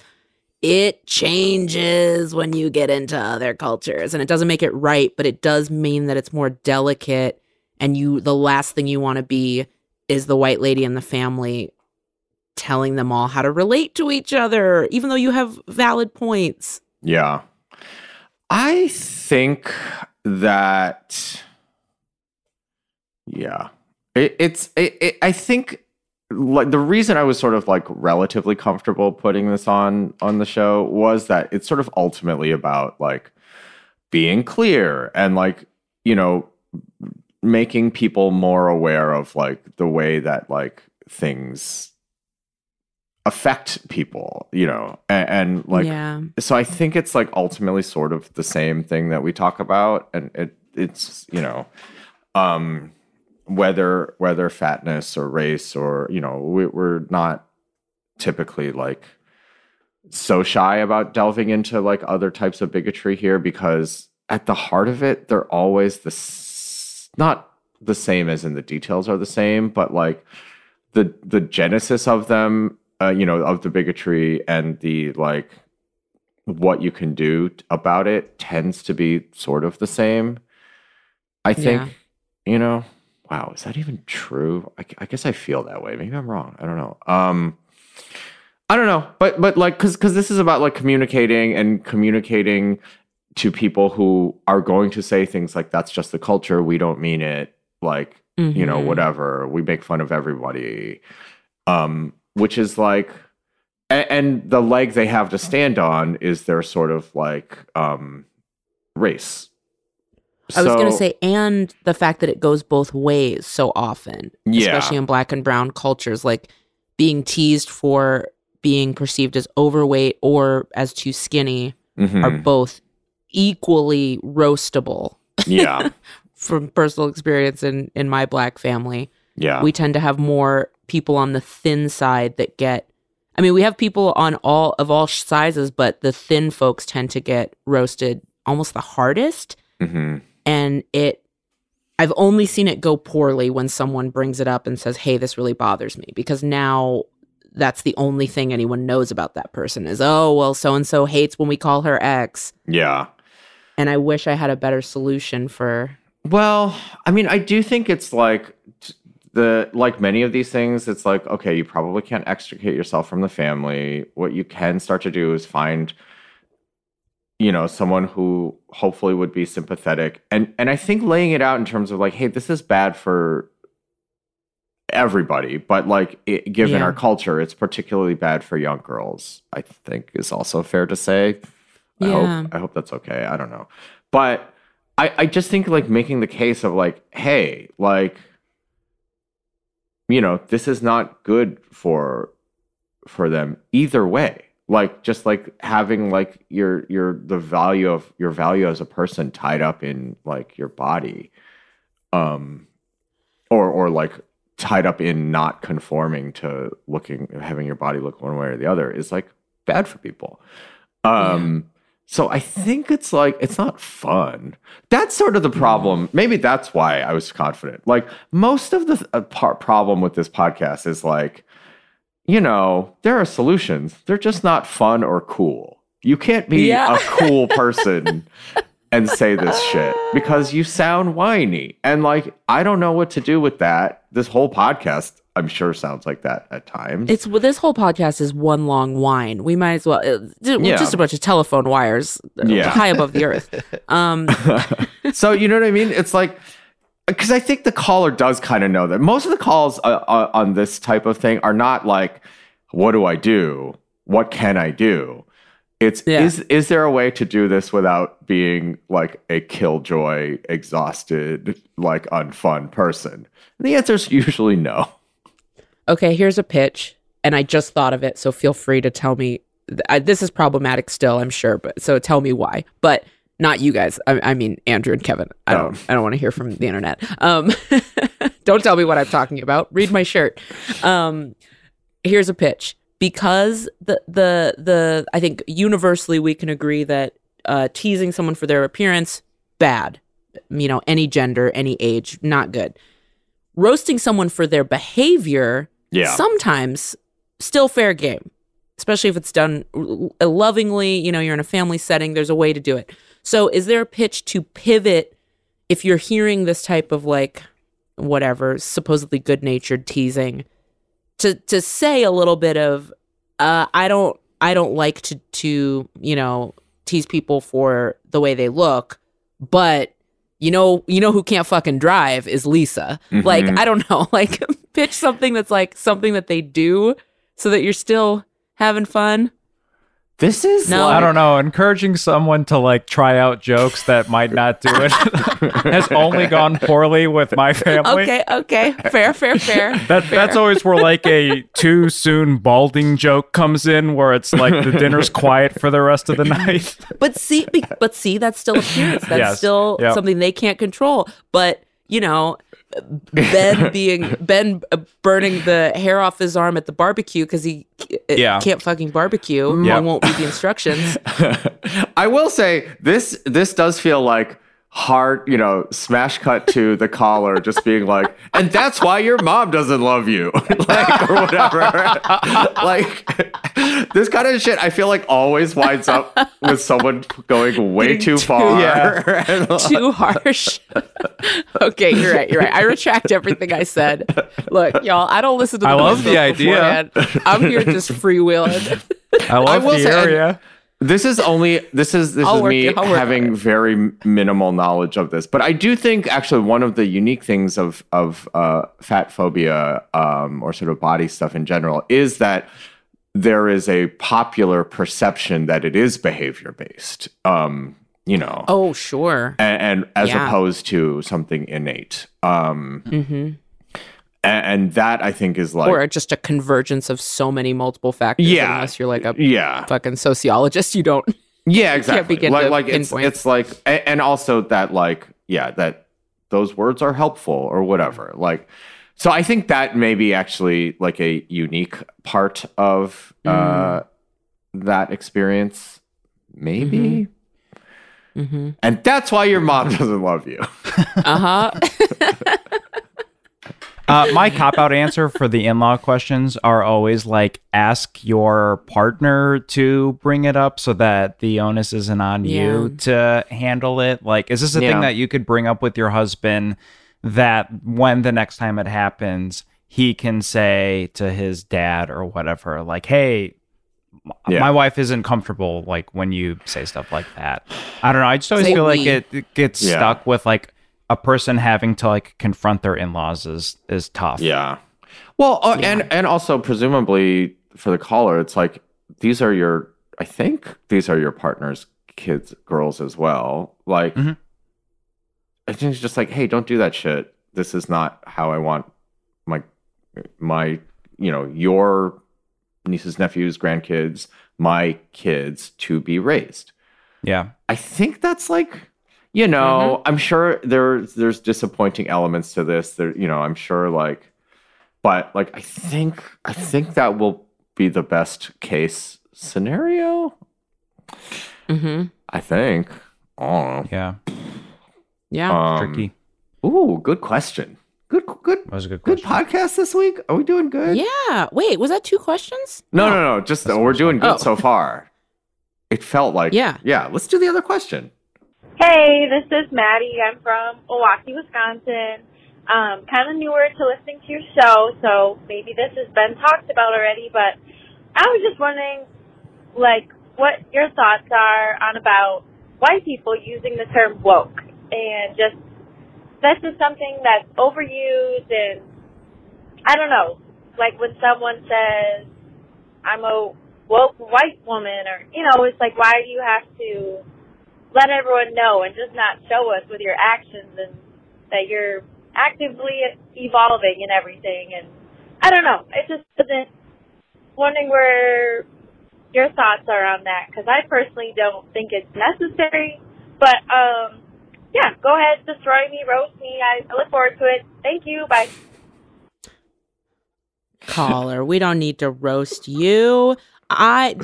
Speaker 2: it changes when you get into other cultures and it doesn't make it right but it does mean that it's more delicate and you the last thing you want to be is the white lady in the family telling them all how to relate to each other even though you have valid points
Speaker 1: Yeah. I think that yeah. It, it's it, it, I think like the reason I was sort of like relatively comfortable putting this on on the show was that it's sort of ultimately about like being clear and like you know making people more aware of like the way that like things affect people, you know, and, and like
Speaker 2: yeah.
Speaker 1: so I think it's like ultimately sort of the same thing that we talk about, and it it's you know, um, whether whether fatness or race or you know we, we're not typically like so shy about delving into like other types of bigotry here because at the heart of it they're always the s- not the same as in the details are the same but like the the genesis of them uh, you know of the bigotry and the like what you can do about it tends to be sort of the same i think
Speaker 2: Yeah.
Speaker 1: you know wow is that even true? I, I guess i feel that way. Maybe i'm wrong. I don't know. Um i don't know. But but like because because this is about like communicating and communicating to people who are going to say things like that's just the culture. We don't mean it like you know
Speaker 2: Mhm.
Speaker 1: whatever. We make fun of everybody. Um which is like and, and the leg they have to stand on is their sort of like um race
Speaker 2: I was going to say, and the fact that it goes both ways so often,
Speaker 1: Yeah.
Speaker 2: especially in black and brown cultures, like being teased for being perceived as overweight or as too skinny
Speaker 1: Mhm.
Speaker 2: are both equally roastable
Speaker 1: yeah
Speaker 2: from personal experience in, in my black family.
Speaker 1: yeah
Speaker 2: we tend to have more people on the thin side that get I mean, we have people on all of all sizes, but the thin folks tend to get roasted almost the hardest.
Speaker 1: hmm
Speaker 2: And it, I've only seen it go poorly when someone brings it up and says, Hey, this really bothers me. Because now that's the only thing anyone knows about that person is, Oh, well, so and so hates when we call her X.
Speaker 1: yeah
Speaker 2: And I wish I had a better solution for.
Speaker 1: Well, I mean, I do think it's like the like many of these things. It's like okay, you probably can't extricate yourself from the family. What you can start to do is find you know, someone who hopefully would be sympathetic. And and I think laying it out in terms of like, hey, this is bad for everybody, but like it, given
Speaker 2: Yeah.
Speaker 1: our culture, it's particularly bad for young girls. I think is also fair to say. I
Speaker 2: Yeah.
Speaker 1: hope I hope that's okay. I don't know. But I, I just think like making the case of like, hey, like, you know, this is not good for for them either way. Like just like having like your your the value of your value as a person tied up in like your body. Um or or like tied up in not conforming to looking having your body look one way or the other is like bad for people. Um so I think it's like it's not fun. That's sort of the problem. Maybe that's why I was confident. Like most of the uh, par- problem with this podcast is like, you know, there are solutions. They're just not fun or cool. You can't be
Speaker 2: Yeah.
Speaker 1: a cool person and say this shit because you sound whiny. And like, I don't know what to do with that. This whole podcast, I'm sure, sounds like that at times.
Speaker 2: It's this whole podcast is one long whine. We might as well uh,
Speaker 1: Yeah.
Speaker 2: just a bunch of telephone wires uh,
Speaker 1: Yeah.
Speaker 2: high above the earth. Um,
Speaker 1: so you know what I mean? It's like because I think the caller does kind of know that most of the calls uh, uh, on this type of thing are not like, "What do I do? What can I do?" It's
Speaker 2: Yeah.
Speaker 1: is is there a way to do this without being like a killjoy, exhausted, like unfun person? And the answer is usually no.
Speaker 2: okay, here's a pitch, and I just thought of it, so feel free to tell me. I, this is problematic still, I'm sure, but so tell me why. But not you guys. I, I mean Andrew and Kevin. I don't.
Speaker 1: Oh.
Speaker 2: I don't want to hear from the internet. Um, don't tell me what I'm talking about. Read my shirt. Um, here's a pitch because the the the I think universally we can agree that uh, teasing someone for their appearance bad. You know, any gender, any age, not good. Roasting someone for their behavior
Speaker 1: Yeah.
Speaker 2: sometimes still fair game especially if it's done lovingly you know you're in a family setting there's a way to do it so is there a pitch to pivot if you're hearing this type of like whatever supposedly good natured teasing to to say a little bit of uh i don't i don't like to to you know tease people for the way they look but you know you know who can't fucking drive is lisa. Like
Speaker 1: Mhm.
Speaker 2: i don't know. Like pitch something that's like something that they do so that you're still having fun
Speaker 1: This is
Speaker 2: No.
Speaker 1: like,
Speaker 3: I don't know. Encouraging someone to like try out jokes that might not do it has only gone poorly with my family.
Speaker 2: okay okay fair fair fair
Speaker 3: That that's always where like a too soon balding joke comes in, where it's like the dinner's quiet for the rest of the night.
Speaker 2: but see but see that's still appearance that's
Speaker 3: Yes.
Speaker 2: still
Speaker 3: Yep.
Speaker 2: something they can't control but you know ben being ben uh, burning the hair off his arm at the barbecue because he uh,
Speaker 3: Yeah.
Speaker 2: can't fucking barbecue
Speaker 3: Yeah.
Speaker 2: and won't read the instructions
Speaker 1: I will say this this does feel like hard, you know, smash cut to the caller just being like, and that's why your mom doesn't love you. like or whatever. like this kind of shit I feel like always winds up with someone going way too
Speaker 2: too-
Speaker 1: far.
Speaker 3: Yeah.
Speaker 1: And, like,
Speaker 2: too harsh. okay, you're right. You're right. I retract everything I said. Look, y'all, I don't listen to. The
Speaker 3: I love the idea.
Speaker 2: beforehand. I'm here just freewheeling.
Speaker 3: I love
Speaker 1: will
Speaker 3: the
Speaker 1: say-
Speaker 3: area.
Speaker 1: This is only this is this
Speaker 2: I'll
Speaker 1: is me
Speaker 2: it-
Speaker 1: having very minimal knowledge of this, but I do think actually one of the unique things of of uh, fat phobia um, or sort of body stuff in general is that there is a popular perception that it is behavior based. Um, you know,
Speaker 2: Oh, sure.
Speaker 1: and, and as
Speaker 2: Yeah.
Speaker 1: opposed to something innate. Um,
Speaker 2: hmm
Speaker 1: and, and that I think is like
Speaker 2: or just a convergence of so many multiple factors.
Speaker 1: Yeah.
Speaker 2: Unless you're like a
Speaker 1: yeah,
Speaker 2: fucking sociologist, you don't.
Speaker 1: Yeah, exactly.
Speaker 2: begin
Speaker 1: like
Speaker 2: to
Speaker 1: like it's it's like and also that like yeah that those words are helpful or whatever. Like so I think that may be actually like a unique part of uh that experience maybe.
Speaker 2: Mm-hmm.
Speaker 1: And that's why your mom doesn't love you.
Speaker 2: Uh huh.
Speaker 3: Uh, my cop out answer for the in law questions are always like ask your partner to bring it up so that the onus isn't on you to handle it. Like, is this a
Speaker 1: Yeah.
Speaker 3: thing that you could bring up with your husband that when the next time it happens, he can say to his dad or whatever, like, hey,
Speaker 1: Yeah.
Speaker 3: my wife isn't comfortable like when you say stuff like that. I don't know. I just always
Speaker 2: Say
Speaker 3: feel like it, it gets
Speaker 1: Yeah.
Speaker 3: stuck with like a person having to like confront their in-laws is is tough.
Speaker 1: Yeah. Well, uh, and and also presumably for the caller, it's like these are your. I think these are your partner's kids, girls as well. Like,
Speaker 3: Mhm.
Speaker 1: I think it's just like, hey, don't do that shit. This is not how I want my my you know your nieces, nephews, grandkids, my kids to be raised.
Speaker 3: Yeah.
Speaker 1: I think that's like, you know, I'm sure there there's disappointing elements to this. There, you know, I'm sure like, but like, I think I think that will be the best case scenario.
Speaker 2: hmm
Speaker 1: I think. Oh,
Speaker 3: Yeah.
Speaker 2: Yeah.
Speaker 1: um,
Speaker 3: Tricky.
Speaker 1: Ooh, good question. Good, good,
Speaker 3: That was a good
Speaker 1: good podcast this week. Are we doing good?
Speaker 2: yeah. Wait, was that two questions?
Speaker 1: No, no, no. Just
Speaker 3: That's
Speaker 1: we're doing good
Speaker 2: Oh.
Speaker 1: so far. It felt like
Speaker 2: Yeah.
Speaker 1: yeah. Let's do the other question.
Speaker 4: Hey, this is Maddie. I'm from Milwaukee, Wisconsin. Um, kind of newer to listening to your show, so maybe this has been talked about already, but I was just wondering, like, what your thoughts are on about white people using the term woke and just that's just something that's overused and I don't know, like when someone says, I'm a woke white woman or, you know, it's like, why do you have to let everyone know and just not show us with your actions and that you're actively evolving and everything. And I don't know. I just wasn't wondering where your thoughts are on that because I personally don't think it's necessary. But um, yeah, go ahead, destroy me, roast me. I, I look forward to it. Thank you. Bye.
Speaker 2: Caller, we don't need to roast you. I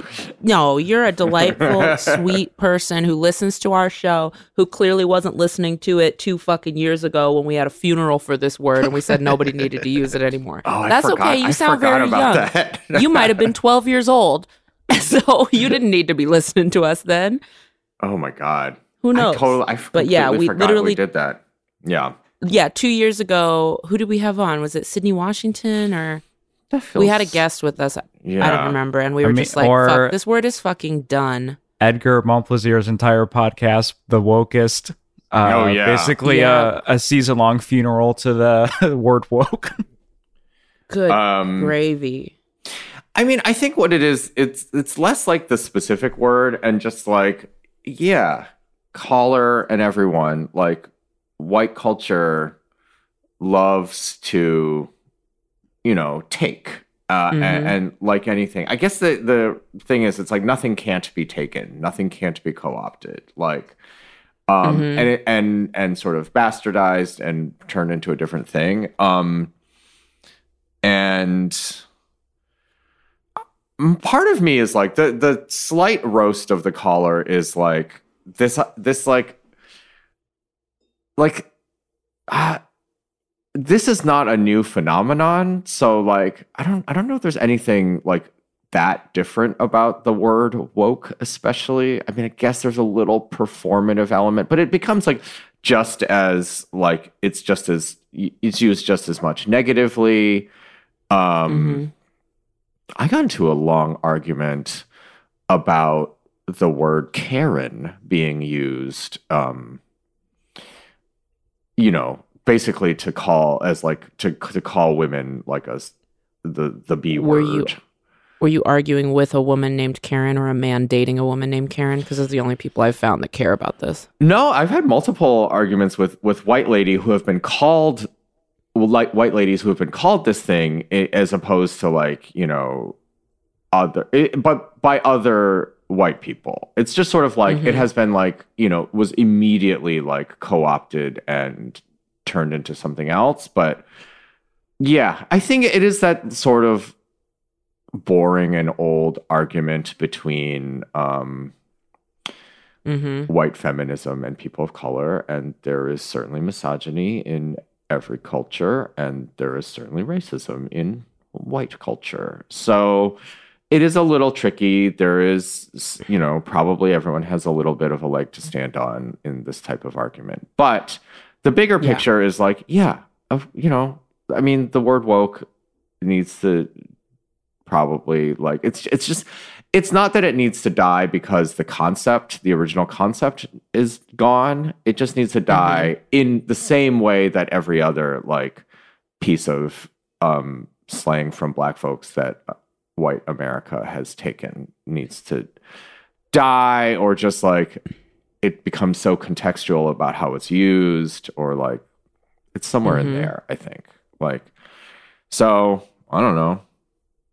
Speaker 2: no, you're a delightful, sweet person who listens to our show, who clearly wasn't listening to it two fucking years ago when we had a funeral for this word and we said nobody needed to use it anymore.
Speaker 1: Oh, I
Speaker 2: That's okay. You
Speaker 1: I
Speaker 2: sound very young. you might have been 12 years old. So you didn't need to be listening to us then.
Speaker 1: Oh my god.
Speaker 2: Who knows?
Speaker 1: I totally. I
Speaker 2: But yeah, we literally-
Speaker 1: we did that. Yeah.
Speaker 2: yeah, two years ago, who did we have on? Was it Sydney Washington or we had a guest with us? I don't remember. And we
Speaker 3: I
Speaker 2: were
Speaker 3: mean,
Speaker 2: just like,
Speaker 3: or-
Speaker 2: fuck, this word is fucking done.
Speaker 3: Edgar Momplaisir's entire podcast, The Wokest. Uh,
Speaker 1: Oh, yeah.
Speaker 3: Basically
Speaker 2: Yeah.
Speaker 3: a, a season long funeral to the word woke.
Speaker 2: Good
Speaker 1: Um,
Speaker 2: gravy.
Speaker 1: I mean, I think what it is, it's it's less like the specific word and just like, yeah, caller and everyone, like white culture loves to, you know, take. Uh,
Speaker 2: Mhm.
Speaker 1: and, and like anything, I guess the the thing is, it's like nothing can't be taken, nothing can't be co-opted, like, um,
Speaker 2: Mhm.
Speaker 1: and it, and and sort of bastardized and turned into a different thing. Um, and part of me is like the the slight roast of the collar is like this this like like uh, this is not a new phenomenon so like i don't i don't know if there's anything like that different about the word woke especially i mean i guess there's a little performative element but it becomes like just as like it's just as it's used just as much negatively um
Speaker 2: Mhm.
Speaker 1: I got into a long argument about the word Karen being used, um, you know, basically to call as like to to call women like us the the B
Speaker 2: Were
Speaker 1: word.
Speaker 2: you- Were you arguing with a woman named Karen or a man dating a woman named Karen? Because those are the only people I've found that care about this.
Speaker 1: No, I've had multiple arguments with with white lady who have been called like white ladies who have been called this thing as opposed to like you know other i but by other white people it's just sort of like it
Speaker 2: Mhm.
Speaker 1: has been like you know was immediately like co-opted and turned into something else but yeah i think it is that sort of boring and old argument between um
Speaker 2: hmm
Speaker 1: white feminism and people of color and there is certainly misogyny in every culture and there is certainly racism in white culture. So it is a little tricky. There is you know probably everyone has a little bit of a leg to stand on in this type of argument but the bigger
Speaker 2: Yeah.
Speaker 1: picture is like yeah of you know i mean the word woke needs to probably like it's it's just it's not that it needs to die because the concept, the original concept, is gone. It just needs to die in the same way that every other like piece of um, slang from Black folks that uh, white America has taken needs to die, or just like it becomes so contextual about how it's used, or like it's somewhere in
Speaker 2: Mhm.
Speaker 1: there. I think like so. I don't know.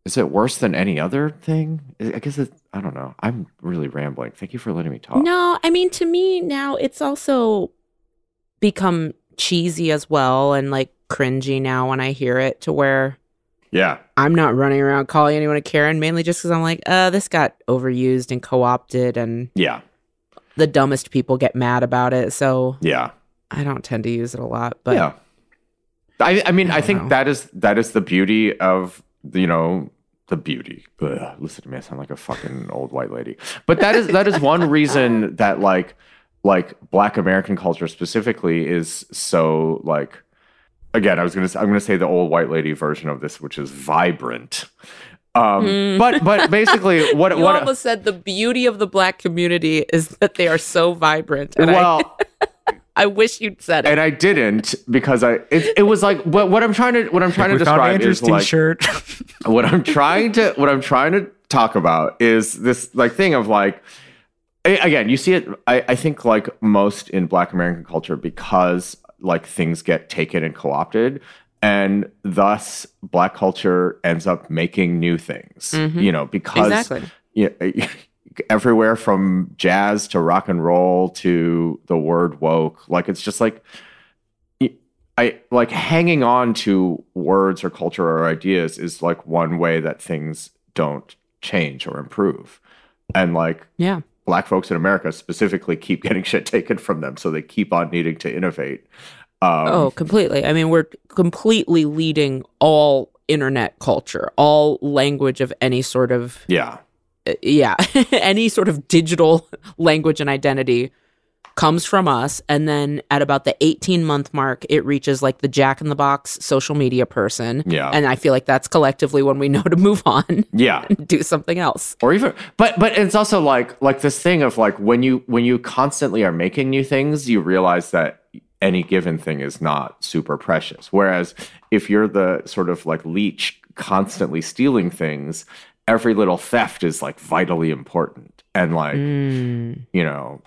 Speaker 1: Is it worse than any other thing? I I guess it, I don't know. I'm really rambling. Thank you for letting me talk.
Speaker 2: No, I mean to me now it's also become cheesy as well and like cringy now when I hear it to where
Speaker 1: Yeah.
Speaker 2: I'm not running around calling anyone a Karen mainly just because I'm like, uh, this got overused and co-opted and
Speaker 1: Yeah.
Speaker 2: The dumbest people get mad about it. So
Speaker 1: Yeah.
Speaker 2: I don't tend to use it a lot. But
Speaker 1: yeah. I, I mean,
Speaker 2: I
Speaker 1: I, think
Speaker 2: know.
Speaker 1: that is that is the beauty of you know the beauty. Ugh, listen to me, I sound like a fucking old white lady. But that is that is one reason that like like Black American culture specifically is so like again. I was gonna say, I'm gonna say the old white lady version of this, which is vibrant. Um,
Speaker 2: Mm.
Speaker 1: but but basically, what
Speaker 2: you
Speaker 1: what
Speaker 2: almost said the beauty of the black community is that they are so vibrant. And I,
Speaker 1: well.
Speaker 2: I wish you'd said it.
Speaker 1: and I didn't because I it, it was like what what I'm trying to what I'm trying to describe
Speaker 3: Andrew's
Speaker 1: is like
Speaker 3: t-shirt.
Speaker 1: what I'm trying to what I'm trying to talk about is this like thing of like again you see it I, I think like most in black American culture because like things get taken and co-opted and thus black culture ends up making new things
Speaker 2: Mhm.
Speaker 1: you know because
Speaker 2: exactly.
Speaker 1: yeah, everywhere from jazz to rock and roll to the word woke. Like it's just like I like hanging on to words or culture or ideas is like one way that things don't change or improve. And like
Speaker 2: Yeah.
Speaker 1: black folks in America specifically keep getting shit taken from them, so they keep on needing to innovate. Um,
Speaker 2: oh, completely. I mean, we're completely leading all internet culture, all language of any sort of
Speaker 1: yeah,
Speaker 2: uh, yeah, any sort of digital language and identity comes from us. And then at about the 18 month mark it reaches like the jack in the box social media person.
Speaker 1: Yeah,
Speaker 2: and i feel like that's collectively when we know to move on
Speaker 1: yeah.
Speaker 2: and do something else.
Speaker 1: Or even but but it's also like like this thing of like when you when you constantly are making new things you realize that any given thing is not super precious whereas if you're the sort of like leech constantly stealing things every little theft is like vitally important and like
Speaker 2: Mm.
Speaker 1: you know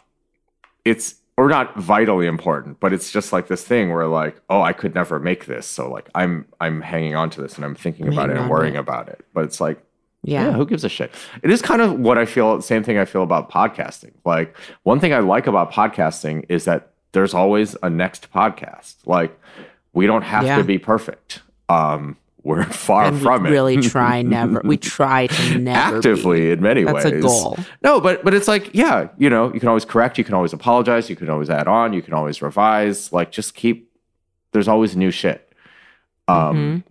Speaker 1: it's or not vitally important but it's just like this thing where like oh i could never make this so like i'm i'm hanging on to this and i'm thinking about it and worrying
Speaker 2: it.
Speaker 1: about it but it's like
Speaker 2: yeah,
Speaker 1: yeah. who gives a shit? It is kind of what I feel, same thing I feel about podcasting. Like, one thing I like about podcasting is that there's always a next podcast. Like, we don't have
Speaker 2: Yeah.
Speaker 1: to be perfect. Um, we're far
Speaker 2: and
Speaker 1: from
Speaker 2: we
Speaker 1: it.
Speaker 2: really try never we try to never
Speaker 1: Actively,
Speaker 2: be.
Speaker 1: in many
Speaker 2: that's
Speaker 1: ways.
Speaker 2: a goal
Speaker 1: No, but but it's like, yeah, you know, you can always correct, you can always apologize, you can always add on, you can always revise. Like, just keep. There's always new shit. Um,
Speaker 2: Mhm.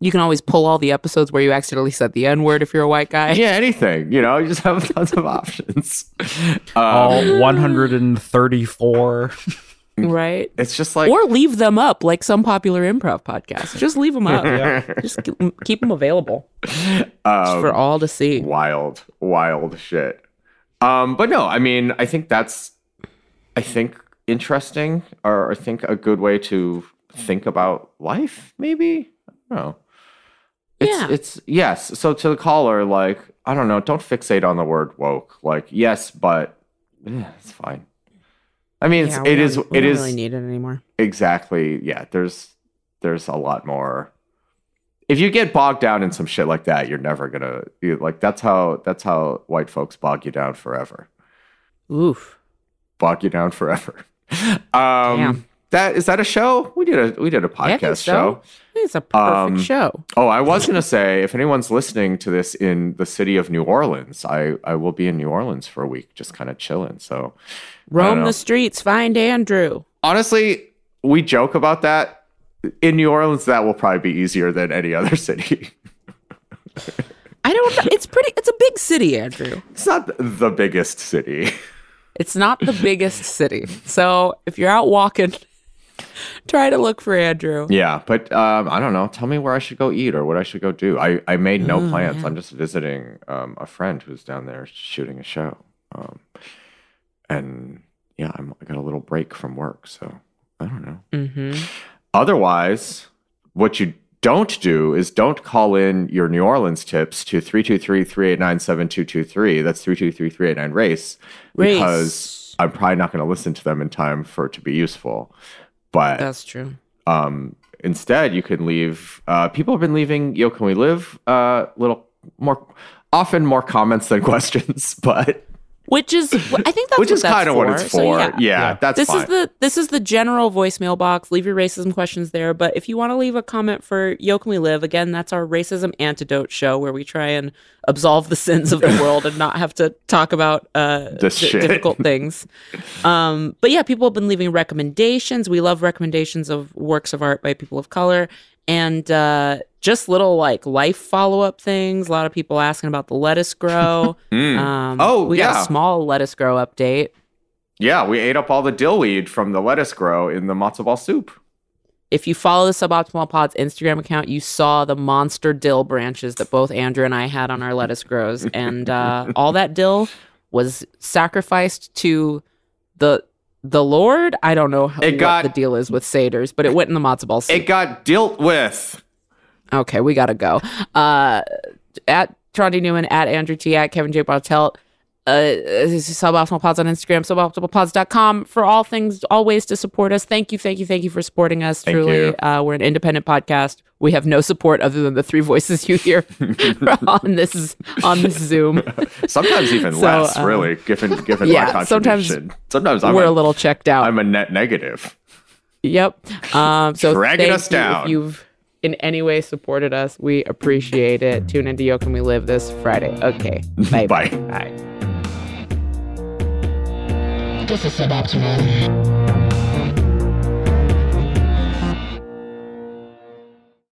Speaker 2: you can always pull all the episodes where you accidentally said the n word if you're a white guy
Speaker 1: yeah, anything. You know, you just have tons of options. Um,
Speaker 3: All 134.
Speaker 2: right
Speaker 1: it's just like
Speaker 2: or leave them up like some popular improv podcasts just leave them up just keep, them available
Speaker 1: um,
Speaker 2: for all to see
Speaker 1: wild, wild shit. Um, but no, I mean, I think that's, I think interesting, or I think a good way to think about life. Maybe I don't know. It's,
Speaker 2: Yeah.
Speaker 1: it's yes. So to the caller, like I don't know, don't fixate on the word woke. Like yes, but eh, it's fine. I mean,
Speaker 2: Yeah,
Speaker 1: it is. It
Speaker 2: don't
Speaker 1: is
Speaker 2: really need it anymore
Speaker 1: exactly. Yeah, there's there's a lot more. If you get bogged down in some shit like that, you're never gonna you, like. That's how that's how white folks bog you down forever.
Speaker 2: oof
Speaker 1: Bog you down forever. Um,
Speaker 2: Damn.
Speaker 1: That is that a show? We did a we did a podcast
Speaker 2: so.
Speaker 1: show.
Speaker 2: it's a perfect
Speaker 1: Um,
Speaker 2: show
Speaker 1: Oh, I was gonna say if anyone's listening to this in the city of New Orleans, I I will be in New Orleans for a week, just kind of chilling. So
Speaker 2: roam the streets find andrew
Speaker 1: honestly, we joke about that. In New Orleans, that will probably be easier than any other city.
Speaker 2: i don't know it's pretty it's a big city andrew
Speaker 1: It's not the biggest city.
Speaker 2: it's not the biggest city so if you're out walking Try to look for Andrew.
Speaker 1: Yeah, but um, I don't know. Tell me where I should go eat or what I should go do. I, I made no
Speaker 2: Oh,
Speaker 1: plans.
Speaker 2: yeah.
Speaker 1: I'm just visiting um, a friend who's down there shooting a show. Um, and yeah, I'm, I got a little break from work, so I don't know.
Speaker 2: hmm
Speaker 1: Otherwise, what you don't do is don't call in your New Orleans tips to 323-389-7223. That's 323-389-RACE
Speaker 2: Race.
Speaker 1: because I'm probably not going to listen to them in time for it to be useful. But
Speaker 2: That's true.
Speaker 1: um, instead, you can leave. Uh, people have been leaving "Yo, can we live?" Uh, little more, often more comments than questions, but
Speaker 2: Which is, I think that's
Speaker 1: which
Speaker 2: what
Speaker 1: is
Speaker 2: that's
Speaker 1: kind of what
Speaker 2: for.
Speaker 1: it's
Speaker 2: So,
Speaker 1: for.
Speaker 2: yeah.
Speaker 1: yeah.
Speaker 3: Yeah.
Speaker 1: that's
Speaker 2: this
Speaker 1: fine.
Speaker 2: is the this is the general voicemail box. Leave your racism questions there. But if you want to leave a comment for Yo Can We Live, again, that's our racism antidote show where we try and absolve the sins of the world and not have to talk about uh,
Speaker 1: This
Speaker 2: di-
Speaker 1: shit.
Speaker 2: difficult things. Um, but yeah, people have been leaving recommendations. We love recommendations of works of art by people of color and uh, just little like life follow up things. A lot of people asking about the lettuce grow.
Speaker 1: Mm.
Speaker 2: Um,
Speaker 1: Oh,
Speaker 2: we got a small lettuce grow update.
Speaker 1: yeah, we ate up all the dillweed from the lettuce grow in the matzo ball soup.
Speaker 2: If you follow the Suboptimal Pods Instagram account, you saw the monster dill branches that both Andrew and I had on our lettuce grows, and uh, all that dill was sacrificed to the the Lord. I don't know how,
Speaker 1: It
Speaker 2: what
Speaker 1: got-
Speaker 2: the deal is with satyrs, but it went in the matzo ball soup.
Speaker 1: It got dealt with.
Speaker 2: Okay, we gotta go. Uh, at Tawny Newsome, at Andrew Ti, at Kevin J. Bartelt, uh, suboptimal pods on Instagram, suboptimalpods.com for all things, all ways to support us. Thank you, thank you, thank you for supporting us.
Speaker 1: Thank
Speaker 2: Truly. Uh, we're an independent podcast. We have no support other than the three voices you hear on this on this Zoom.
Speaker 1: Sometimes even
Speaker 2: So,
Speaker 1: less,
Speaker 2: uh,
Speaker 1: really, given given
Speaker 2: yeah,
Speaker 1: my
Speaker 2: sometimes
Speaker 1: contribution. Sometimes, I'm
Speaker 2: we're
Speaker 1: a,
Speaker 2: a little checked out.
Speaker 1: I'm a net negative.
Speaker 2: Yep. Um, so
Speaker 1: Dragging us
Speaker 2: you
Speaker 1: down.
Speaker 2: if you've in any way supported us. We appreciate it. Tune into Yo Can We Live this Friday. Okay. Bye.
Speaker 1: Bye.
Speaker 2: Bye.
Speaker 5: This is suboptimal.